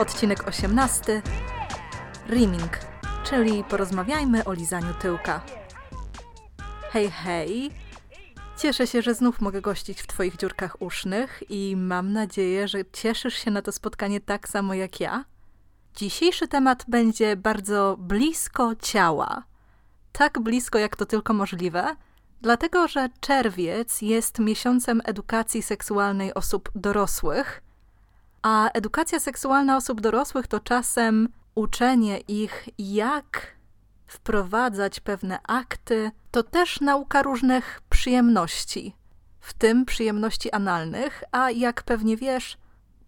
Odcinek 18. Rimming, czyli porozmawiajmy o lizaniu tyłka. Hej, hej! Cieszę się, że znów mogę gościć w Twoich dziurkach usznych i mam nadzieję, że cieszysz się na to spotkanie tak samo jak ja. Dzisiejszy temat będzie bardzo blisko ciała. Tak blisko, jak to tylko możliwe, dlatego że czerwiec jest miesiącem edukacji seksualnej osób dorosłych, a edukacja seksualna osób dorosłych to czasem uczenie ich, jak wprowadzać pewne akty, to też nauka różnych przyjemności, w tym przyjemności analnych, a jak pewnie wiesz,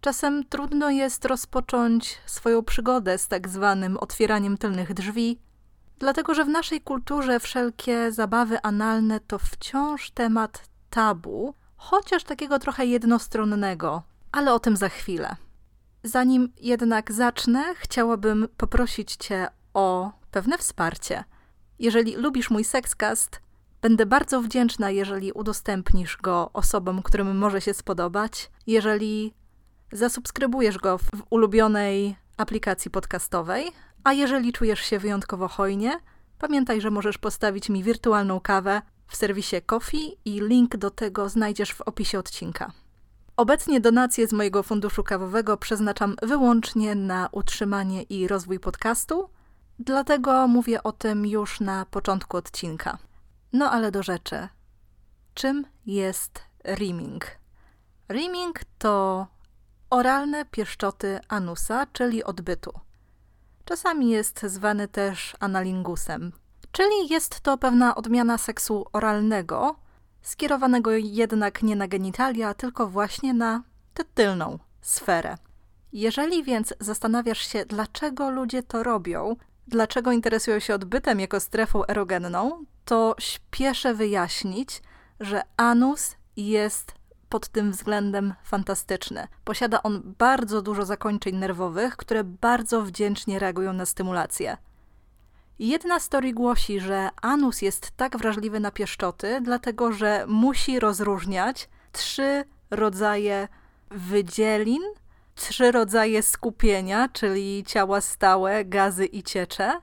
czasem trudno jest rozpocząć swoją przygodę z tak zwanym otwieraniem tylnych drzwi, dlatego że w naszej kulturze wszelkie zabawy analne to wciąż temat tabu, chociaż takiego trochę jednostronnego, ale o tym za chwilę. Zanim jednak zacznę, chciałabym poprosić Cię o pewne wsparcie. Jeżeli lubisz mój Sexcast, będę bardzo wdzięczna, jeżeli udostępnisz go osobom, którym może się spodobać. Jeżeli zasubskrybujesz go w ulubionej aplikacji podcastowej, a jeżeli czujesz się wyjątkowo hojnie, pamiętaj, że możesz postawić mi wirtualną kawę w serwisie Coffee i link do tego znajdziesz w opisie odcinka. Obecnie donacje z mojego funduszu kawowego przeznaczam wyłącznie na utrzymanie i rozwój podcastu, dlatego mówię o tym już na początku odcinka. No ale do rzeczy. Czym jest rimming? Rimming to oralne pieszczoty anusa, czyli odbytu. Czasami jest zwany też analingusem, czyli jest to pewna odmiana seksu oralnego, skierowanego jednak nie na genitalia, tylko właśnie na tę tylną sferę. Jeżeli więc zastanawiasz się, dlaczego ludzie to robią, dlaczego interesują się odbytem jako strefą erogenną, to śpieszę wyjaśnić, że anus jest pod tym względem fantastyczny. Posiada on bardzo dużo zakończeń nerwowych, które bardzo wdzięcznie reagują na stymulację. Jedna story głosi, że anus jest tak wrażliwy na pieszczoty, dlatego że musi rozróżniać trzy rodzaje wydzielin, trzy rodzaje skupienia, czyli ciała stałe, gazy i ciecze,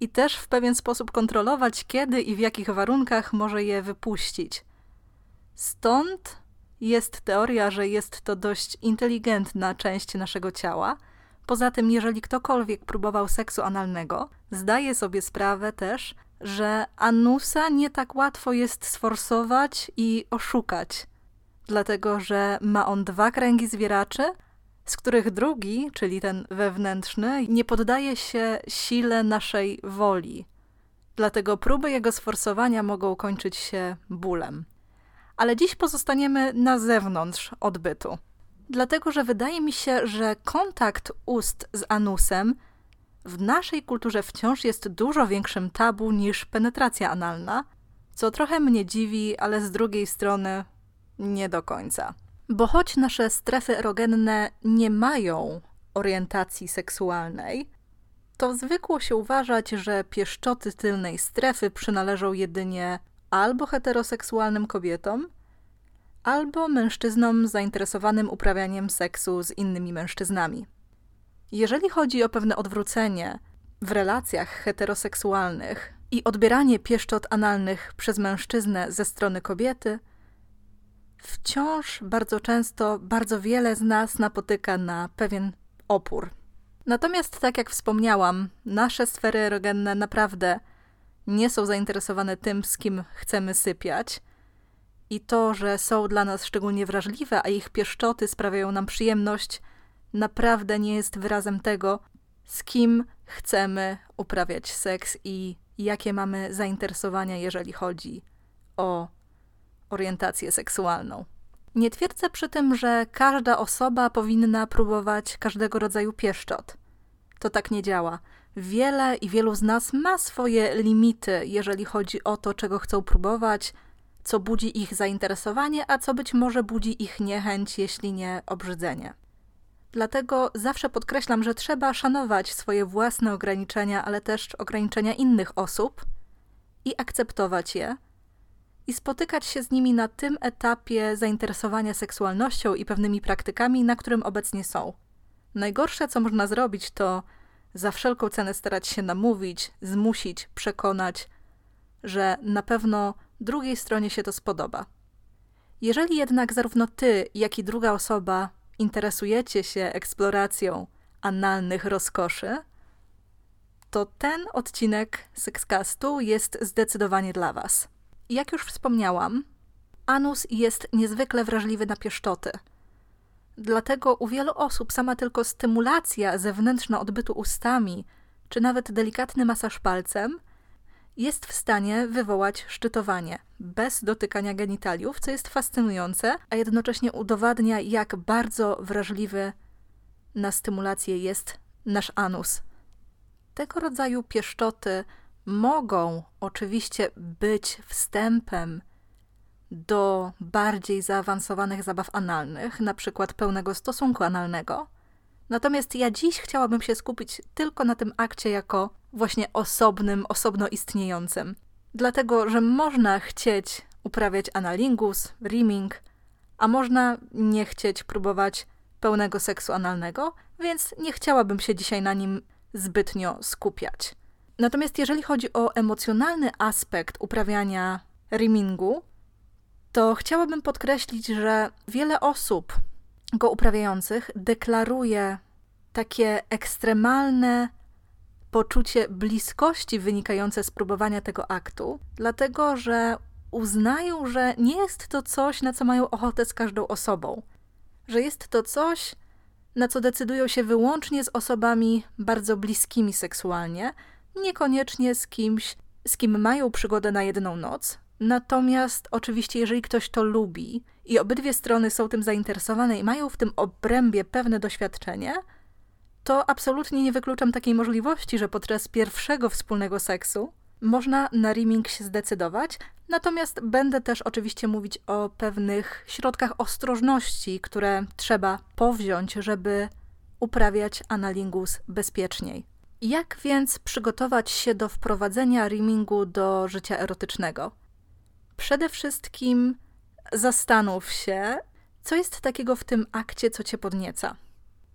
i też w pewien sposób kontrolować, kiedy i w jakich warunkach może je wypuścić. Stąd jest teoria, że jest to dość inteligentna część naszego ciała. Poza tym, jeżeli ktokolwiek próbował seksu analnego, zdaje sobie sprawę też, że anusa nie tak łatwo jest sforsować i oszukać, dlatego że ma on dwa kręgi zwieraczy, z których drugi, czyli ten wewnętrzny, nie poddaje się sile naszej woli. Dlatego próby jego sforsowania mogą kończyć się bólem. Ale dziś pozostaniemy na zewnątrz odbytu. Dlatego, że wydaje mi się, że kontakt ust z anusem w naszej kulturze wciąż jest dużo większym tabu niż penetracja analna, co trochę mnie dziwi, ale z drugiej strony nie do końca. Bo choć nasze strefy erogenne nie mają orientacji seksualnej, to zwykło się uważać, że pieszczoty tylnej strefy przynależą jedynie albo heteroseksualnym kobietom, albo mężczyznom zainteresowanym uprawianiem seksu z innymi mężczyznami. Jeżeli chodzi o pewne odwrócenie w relacjach heteroseksualnych i odbieranie pieszczot analnych przez mężczyznę ze strony kobiety, wciąż bardzo często bardzo wiele z nas napotyka na pewien opór. Natomiast, tak jak wspomniałam, nasze sfery erogenne naprawdę nie są zainteresowane tym, z kim chcemy sypiać. I to, że są dla nas szczególnie wrażliwe, a ich pieszczoty sprawiają nam przyjemność, naprawdę nie jest wyrazem tego, z kim chcemy uprawiać seks i jakie mamy zainteresowania, jeżeli chodzi o orientację seksualną. Nie twierdzę przy tym, że każda osoba powinna próbować każdego rodzaju pieszczot. To tak nie działa. Wiele i wielu z nas ma swoje limity, jeżeli chodzi o to, czego chcą próbować, co budzi ich zainteresowanie, a co być może budzi ich niechęć, jeśli nie obrzydzenie. Dlatego zawsze podkreślam, że trzeba szanować swoje własne ograniczenia, ale też ograniczenia innych osób i akceptować je i spotykać się z nimi na tym etapie zainteresowania seksualnością i pewnymi praktykami, na którym obecnie są. Najgorsze, co można zrobić, to za wszelką cenę starać się namówić, zmusić, przekonać, że na pewno drugiej stronie się to spodoba. Jeżeli jednak zarówno ty, jak i druga osoba interesujecie się eksploracją analnych rozkoszy, to ten odcinek Sexcastu jest zdecydowanie dla Was. Jak już wspomniałam, anus jest niezwykle wrażliwy na pieszczoty. Dlatego u wielu osób sama tylko stymulacja zewnętrzna odbytu ustami, czy nawet delikatny masaż palcem, jest w stanie wywołać szczytowanie bez dotykania genitaliów, co jest fascynujące, a jednocześnie udowadnia, jak bardzo wrażliwy na stymulację jest nasz anus. Tego rodzaju pieszczoty mogą oczywiście być wstępem do bardziej zaawansowanych zabaw analnych, na przykład pełnego stosunku analnego. Natomiast ja dziś chciałabym się skupić tylko na tym akcie jako właśnie osobnym, osobno istniejącym. Dlatego, że można chcieć uprawiać analingus, rimming, a można nie chcieć próbować pełnego seksu analnego, więc nie chciałabym się dzisiaj na nim zbytnio skupiać. Natomiast jeżeli chodzi o emocjonalny aspekt uprawiania rimmingu, to chciałabym podkreślić, że wiele osób go uprawiających deklaruje takie ekstremalne poczucie bliskości wynikające z próbowania tego aktu, dlatego że uznają, że nie jest to coś, na co mają ochotę z każdą osobą, że jest to coś, na co decydują się wyłącznie z osobami bardzo bliskimi seksualnie, niekoniecznie z kimś, z kim mają przygodę na jedną noc. Natomiast oczywiście, jeżeli ktoś to lubi i obydwie strony są tym zainteresowane i mają w tym obrębie pewne doświadczenie, to absolutnie nie wykluczam takiej możliwości, że podczas pierwszego wspólnego seksu można na rimming się zdecydować, natomiast będę też oczywiście mówić o pewnych środkach ostrożności, które trzeba powziąć, żeby uprawiać analingus bezpieczniej. Jak więc przygotować się do wprowadzenia rimmingu do życia erotycznego? Przede wszystkim zastanów się, co jest takiego w tym akcie, co cię podnieca.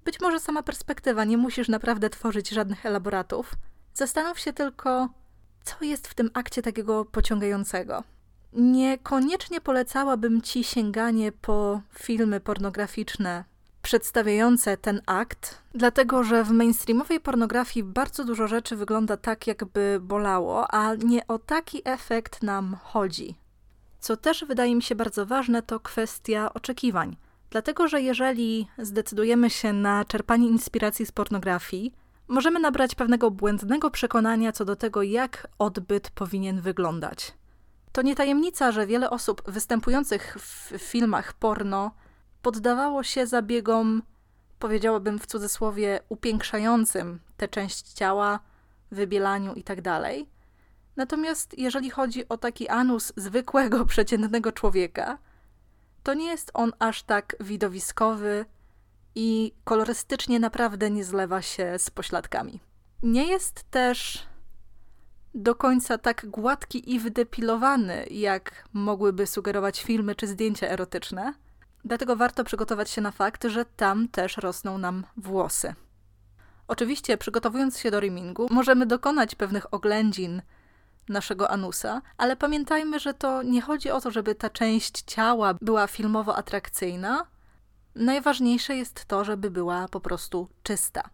Być może sama perspektywa, nie musisz naprawdę tworzyć żadnych elaboratów. Zastanów się tylko, co jest w tym akcie takiego pociągającego. Niekoniecznie polecałabym ci sięganie po filmy pornograficzne przedstawiające ten akt, dlatego że w mainstreamowej pornografii bardzo dużo rzeczy wygląda tak, jakby bolało, a nie o taki efekt nam chodzi. Co też wydaje mi się bardzo ważne, to kwestia oczekiwań. Dlatego, że jeżeli zdecydujemy się na czerpanie inspiracji z pornografii, możemy nabrać pewnego błędnego przekonania co do tego, jak odbyt powinien wyglądać. To nie tajemnica, że wiele osób występujących w filmach porno poddawało się zabiegom, powiedziałabym w cudzysłowie, upiększającym tę część ciała, wybielaniu itd. Tak Natomiast jeżeli chodzi o taki anus zwykłego, przeciętnego człowieka, to nie jest on aż tak widowiskowy i kolorystycznie naprawdę nie zlewa się z pośladkami. Nie jest też do końca tak gładki i wydepilowany, jak mogłyby sugerować filmy czy zdjęcia erotyczne. Dlatego warto przygotować się na fakt, że tam też rosną nam włosy. Oczywiście, przygotowując się do rimingu, możemy dokonać pewnych oględzin naszego anusa, ale pamiętajmy, że to nie chodzi o to, żeby ta część ciała była filmowo atrakcyjna. Najważniejsze jest to, żeby była po prostu czysta.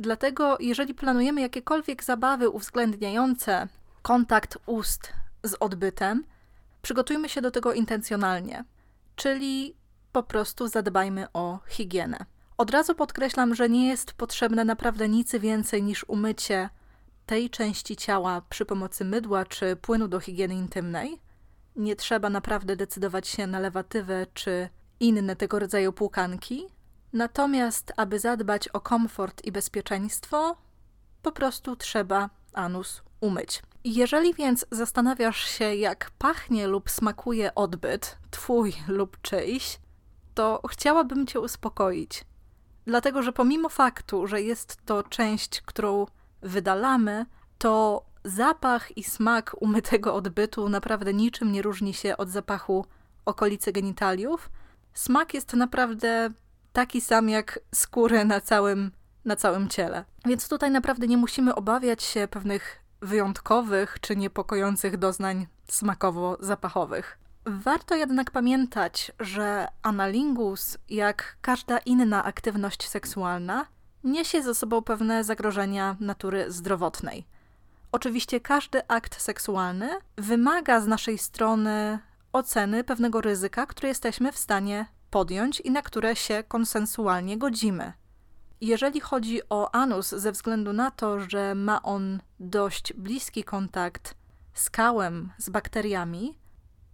Dlatego, jeżeli planujemy jakiekolwiek zabawy uwzględniające kontakt ust z odbytem, przygotujmy się do tego intencjonalnie, czyli po prostu zadbajmy o higienę. Od razu podkreślam, że nie jest potrzebne naprawdę nic więcej niż umycie tej części ciała przy pomocy mydła czy płynu do higieny intymnej. nie trzeba naprawdę decydować się na lewatywę czy inne tego rodzaju płukanki. Natomiast, aby zadbać o komfort i bezpieczeństwo, po prostu trzeba anus umyć. Jeżeli więc zastanawiasz się, jak pachnie lub smakuje odbyt, twój lub czyjś, to chciałabym cię uspokoić. Dlatego, że pomimo faktu, że jest to część, którą wydalamy, to zapach i smak umytego odbytu naprawdę niczym nie różni się od zapachu okolicy genitaliów. Smak jest naprawdę taki sam jak skóry na całym, na całym ciele. Więc tutaj naprawdę nie musimy obawiać się pewnych wyjątkowych czy niepokojących doznań smakowo-zapachowych. Warto jednak pamiętać, że analingus, jak każda inna aktywność seksualna, niesie ze sobą pewne zagrożenia natury zdrowotnej. Oczywiście każdy akt seksualny wymaga z naszej strony oceny pewnego ryzyka, które jesteśmy w stanie podjąć i na które się konsensualnie godzimy. Jeżeli chodzi o anus, ze względu na to, że ma on dość bliski kontakt z kałem, z bakteriami,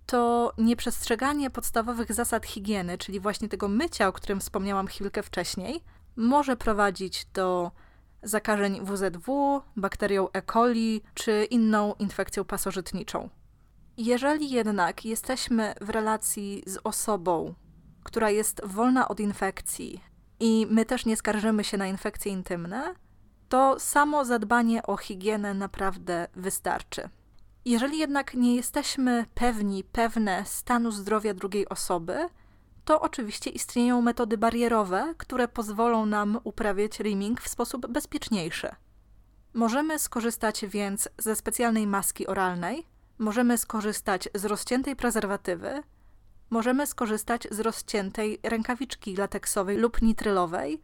to nieprzestrzeganie podstawowych zasad higieny, czyli właśnie tego mycia, o którym wspomniałam chwilkę wcześniej, może prowadzić do zakażeń WZW, bakterią E. coli czy inną infekcją pasożytniczą. Jeżeli jednak jesteśmy w relacji z osobą, która jest wolna od infekcji i my też nie skarżymy się na infekcje intymne, to samo zadbanie o higienę naprawdę wystarczy. Jeżeli jednak nie jesteśmy pewni, pewne stanu zdrowia drugiej osoby, to oczywiście istnieją metody barierowe, które pozwolą nam uprawiać rimming w sposób bezpieczniejszy. Możemy skorzystać więc ze specjalnej maski oralnej, możemy skorzystać z rozciętej prezerwatywy, możemy skorzystać z rozciętej rękawiczki lateksowej lub nitrylowej,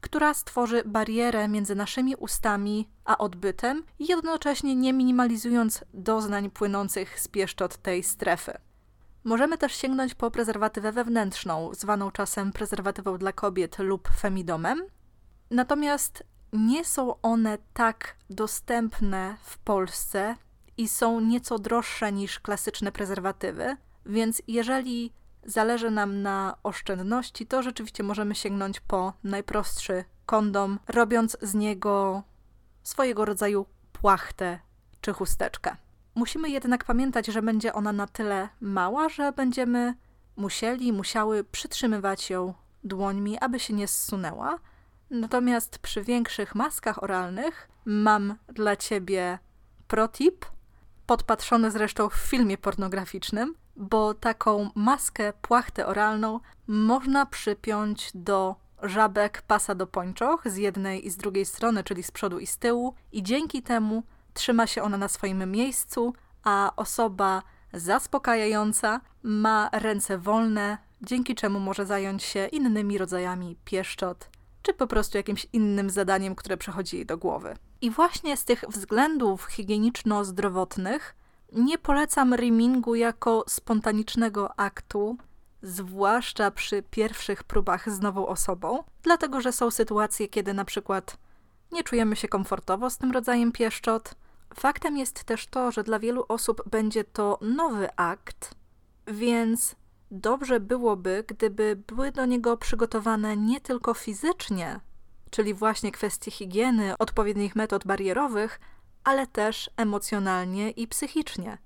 która stworzy barierę między naszymi ustami a odbytem, jednocześnie nie minimalizując doznań płynących z pieszczot tej strefy. Możemy też sięgnąć po prezerwatywę wewnętrzną, zwaną czasem prezerwatywą dla kobiet lub femidomem. Natomiast nie są one tak dostępne w Polsce i są nieco droższe niż klasyczne prezerwatywy, więc jeżeli zależy nam na oszczędności, to rzeczywiście możemy sięgnąć po najprostszy kondom, robiąc z niego swojego rodzaju płachtę czy chusteczkę. Musimy jednak pamiętać, że będzie ona na tyle mała, że będziemy musieli, musiały przytrzymywać ją dłońmi, aby się nie zsunęła. Natomiast przy większych maskach oralnych mam dla ciebie protip, podpatrzony zresztą w filmie pornograficznym, bo taką maskę, płachtę oralną można przypiąć do żabek pasa do pończoch z jednej i z drugiej strony, czyli z przodu i z tyłu, i dzięki temu trzyma się ona na swoim miejscu, a osoba zaspokajająca ma ręce wolne, dzięki czemu może zająć się innymi rodzajami pieszczot, czy po prostu jakimś innym zadaniem, które przychodzi jej do głowy. I właśnie z tych względów higieniczno-zdrowotnych nie polecam rimingu jako spontanicznego aktu, zwłaszcza przy pierwszych próbach z nową osobą, dlatego że są sytuacje, kiedy na przykład nie czujemy się komfortowo z tym rodzajem pieszczot. Faktem jest też to, że dla wielu osób będzie to nowy akt, więc dobrze byłoby, gdyby były do niego przygotowane nie tylko fizycznie, czyli właśnie kwestie higieny, odpowiednich metod barierowych, ale też emocjonalnie i psychicznie.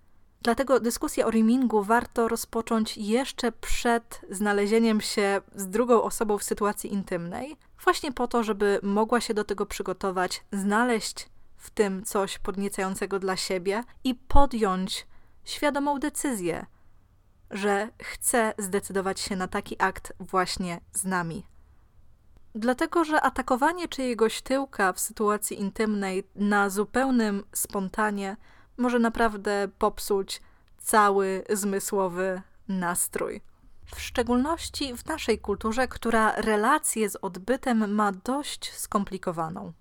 Dlatego dyskusję o rimingu warto rozpocząć jeszcze przed znalezieniem się z drugą osobą w sytuacji intymnej, właśnie po to, żeby mogła się do tego przygotować, znaleźć w tym coś podniecającego dla siebie i podjąć świadomą decyzję, że chce zdecydować się na taki akt właśnie z nami. Dlatego, że atakowanie czyjegoś tyłka w sytuacji intymnej na zupełnym spontanie może naprawdę popsuć cały zmysłowy nastrój. W szczególności w naszej kulturze, która relację z odbytem ma dość skomplikowaną.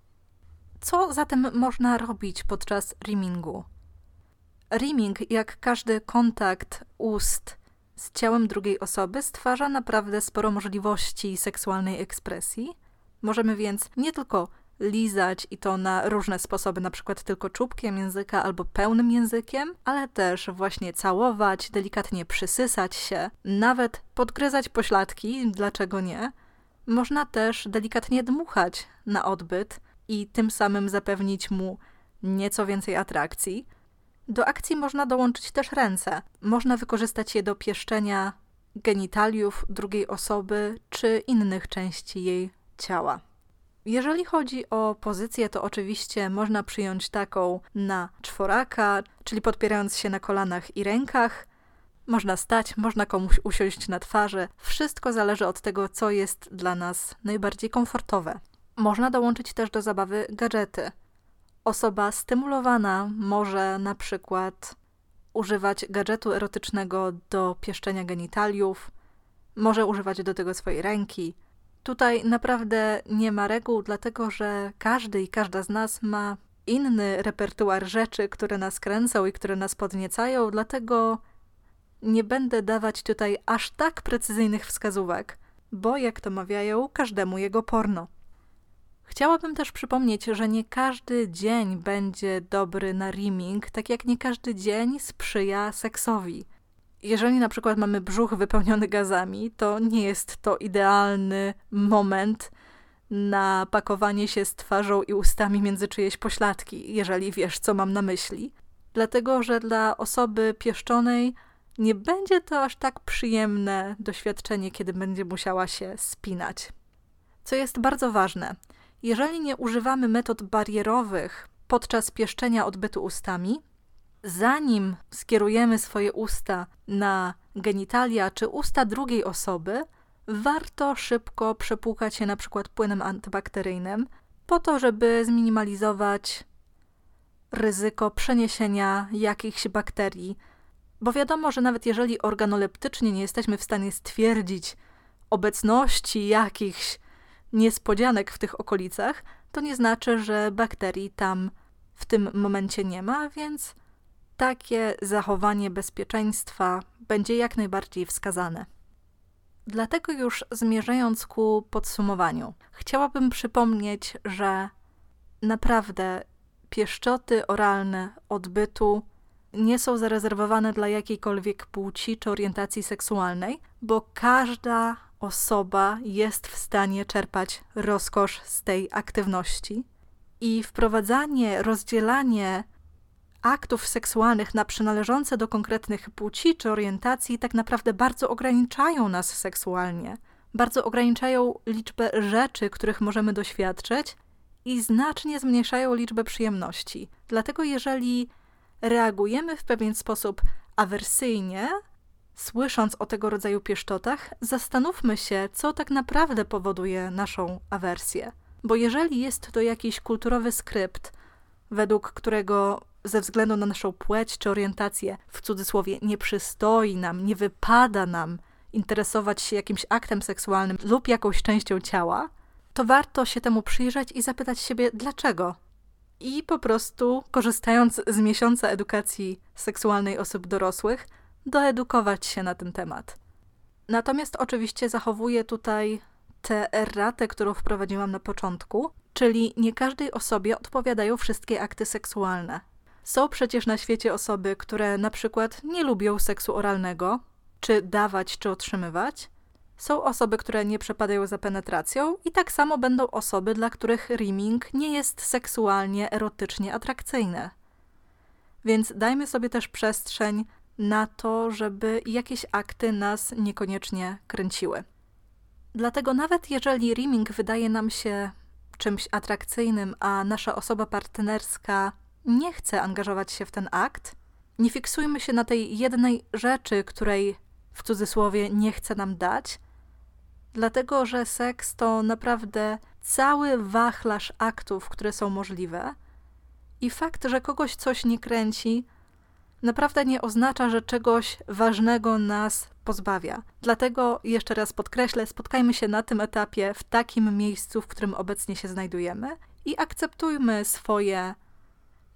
Co zatem można robić podczas rimingu? Rimming, jak każdy kontakt ust z ciałem drugiej osoby, stwarza naprawdę sporo możliwości seksualnej ekspresji. Możemy więc nie tylko lizać i to na różne sposoby, na przykład tylko czubkiem języka albo pełnym językiem, ale też właśnie całować, delikatnie przysysać się, nawet podgryzać pośladki, dlaczego nie? Można też delikatnie dmuchać na odbyt i tym samym zapewnić mu nieco więcej atrakcji. Do akcji można dołączyć też ręce. Można wykorzystać je do pieszczenia genitaliów drugiej osoby czy innych części jej ciała. Jeżeli chodzi o pozycję, to oczywiście można przyjąć taką na czworaka, czyli podpierając się na kolanach i rękach. Można stać, można komuś usiąść na twarzy. Wszystko zależy od tego, co jest dla nas najbardziej komfortowe. Można dołączyć też do zabawy gadżety. Osoba stymulowana może na przykład używać gadżetu erotycznego do pieszczenia genitaliów, może używać do tego swojej ręki. Tutaj naprawdę nie ma reguł, dlatego że każdy i każda z nas ma inny repertuar rzeczy, które nas kręcą i które nas podniecają, dlatego nie będę dawać tutaj aż tak precyzyjnych wskazówek, bo jak to mawiają, każdemu jego porno. Chciałabym też przypomnieć, że nie każdy dzień będzie dobry na rimming, tak jak nie każdy dzień sprzyja seksowi. Jeżeli na przykład mamy brzuch wypełniony gazami, to nie jest to idealny moment na pakowanie się z twarzą i ustami między czyjeś pośladki, jeżeli wiesz, co mam na myśli. Dlatego, że dla osoby pieszczonej nie będzie to aż tak przyjemne doświadczenie, kiedy będzie musiała się spinać. Co jest bardzo ważne, jeżeli nie używamy metod barierowych podczas pieszczenia odbytu ustami, zanim skierujemy swoje usta na genitalia czy usta drugiej osoby, warto szybko przepłukać się na przykład płynem antybakteryjnym, po to, żeby zminimalizować ryzyko przeniesienia jakichś bakterii. Bo wiadomo, że nawet jeżeli organoleptycznie nie jesteśmy w stanie stwierdzić obecności jakichś niespodzianek w tych okolicach, to nie znaczy, że bakterii tam w tym momencie nie ma, więc takie zachowanie bezpieczeństwa będzie jak najbardziej wskazane. Dlatego już zmierzając ku podsumowaniu, chciałabym przypomnieć, że naprawdę pieszczoty oralne odbytu nie są zarezerwowane dla jakiejkolwiek płci czy orientacji seksualnej, bo każda osoba jest w stanie czerpać rozkosz z tej aktywności. I wprowadzanie, rozdzielanie aktów seksualnych na przynależące do konkretnych płci czy orientacji tak naprawdę bardzo ograniczają nas seksualnie. Bardzo ograniczają liczbę rzeczy, których możemy doświadczyć i znacznie zmniejszają liczbę przyjemności. Dlatego, jeżeli reagujemy w pewien sposób awersyjnie, słysząc o tego rodzaju pieszczotach, zastanówmy się, co tak naprawdę powoduje naszą awersję. Bo jeżeli jest to jakiś kulturowy skrypt, według którego ze względu na naszą płeć czy orientację, w cudzysłowie, nie przystoi nam, nie wypada nam interesować się jakimś aktem seksualnym lub jakąś częścią ciała, to warto się temu przyjrzeć i zapytać siebie, dlaczego. I po prostu, korzystając z miesiąca edukacji seksualnej osób dorosłych, doedukować się na ten temat. Natomiast oczywiście zachowuję tutaj tę erratę, którą wprowadziłam na początku, czyli nie każdej osobie odpowiadają wszystkie akty seksualne. Są przecież na świecie osoby, które na przykład nie lubią seksu oralnego, czy dawać, czy otrzymywać. Są osoby, które nie przepadają za penetracją, i tak samo będą osoby, dla których rimming nie jest seksualnie, erotycznie atrakcyjny. Więc dajmy sobie też przestrzeń na to, żeby jakieś akty nas niekoniecznie kręciły. Dlatego nawet jeżeli rimming wydaje nam się czymś atrakcyjnym, a nasza osoba partnerska nie chce angażować się w ten akt, nie fiksujmy się na tej jednej rzeczy, której w cudzysłowie nie chce nam dać, dlatego że seks to naprawdę cały wachlarz aktów, które są możliwe. I fakt, że kogoś coś nie kręci, naprawdę nie oznacza, że czegoś ważnego nas pozbawia. Dlatego jeszcze raz podkreślę, spotkajmy się na tym etapie, w takim miejscu, w którym obecnie się znajdujemy i akceptujmy swoje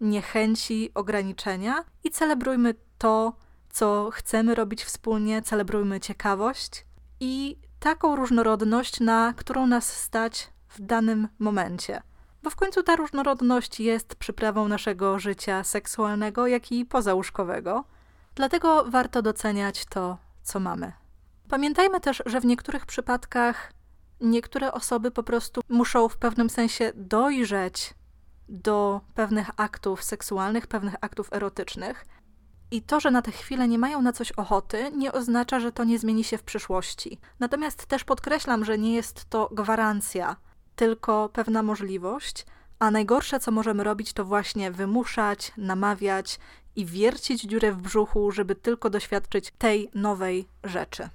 niechęci, ograniczenia i celebrujmy to, co chcemy robić wspólnie, celebrujmy ciekawość i taką różnorodność, na którą nas stać w danym momencie. Bo w końcu ta różnorodność jest przyprawą naszego życia seksualnego, jak i pozałóżkowego. Dlatego warto doceniać to, co mamy. Pamiętajmy też, że w niektórych przypadkach niektóre osoby po prostu muszą w pewnym sensie dojrzeć do pewnych aktów seksualnych, pewnych aktów erotycznych. I to, że na tę chwilę nie mają na coś ochoty, nie oznacza, że to nie zmieni się w przyszłości. Natomiast też podkreślam, że nie jest to gwarancja, tylko pewna możliwość, a najgorsze, co możemy robić, to właśnie wymuszać, namawiać i wiercić dziurę w brzuchu, żeby tylko doświadczyć tej nowej rzeczy.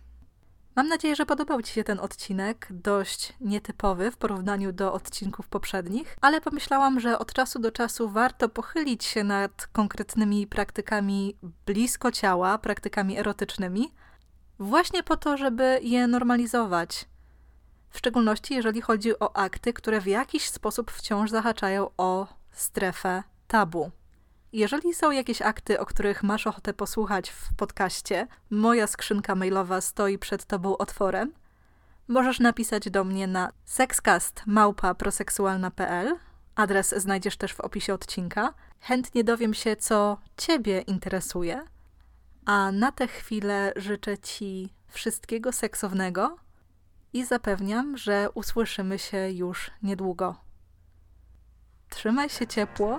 Mam nadzieję, że podobał Ci się ten odcinek, dość nietypowy w porównaniu do odcinków poprzednich, ale pomyślałam, że od czasu do czasu warto pochylić się nad konkretnymi praktykami blisko ciała, praktykami erotycznymi, właśnie po to, żeby je normalizować. W szczególności jeżeli chodzi o akty, które w jakiś sposób wciąż zahaczają o strefę tabu. Jeżeli są jakieś akty, o których masz ochotę posłuchać w podcaście, moja skrzynka mailowa stoi przed tobą otworem. Możesz napisać do mnie na sexcast@proseksualna.pl. Adres znajdziesz też w opisie odcinka. Chętnie dowiem się, co ciebie interesuje. A na tę chwilę życzę ci wszystkiego seksownego i zapewniam, że usłyszymy się już niedługo. Trzymaj się ciepło.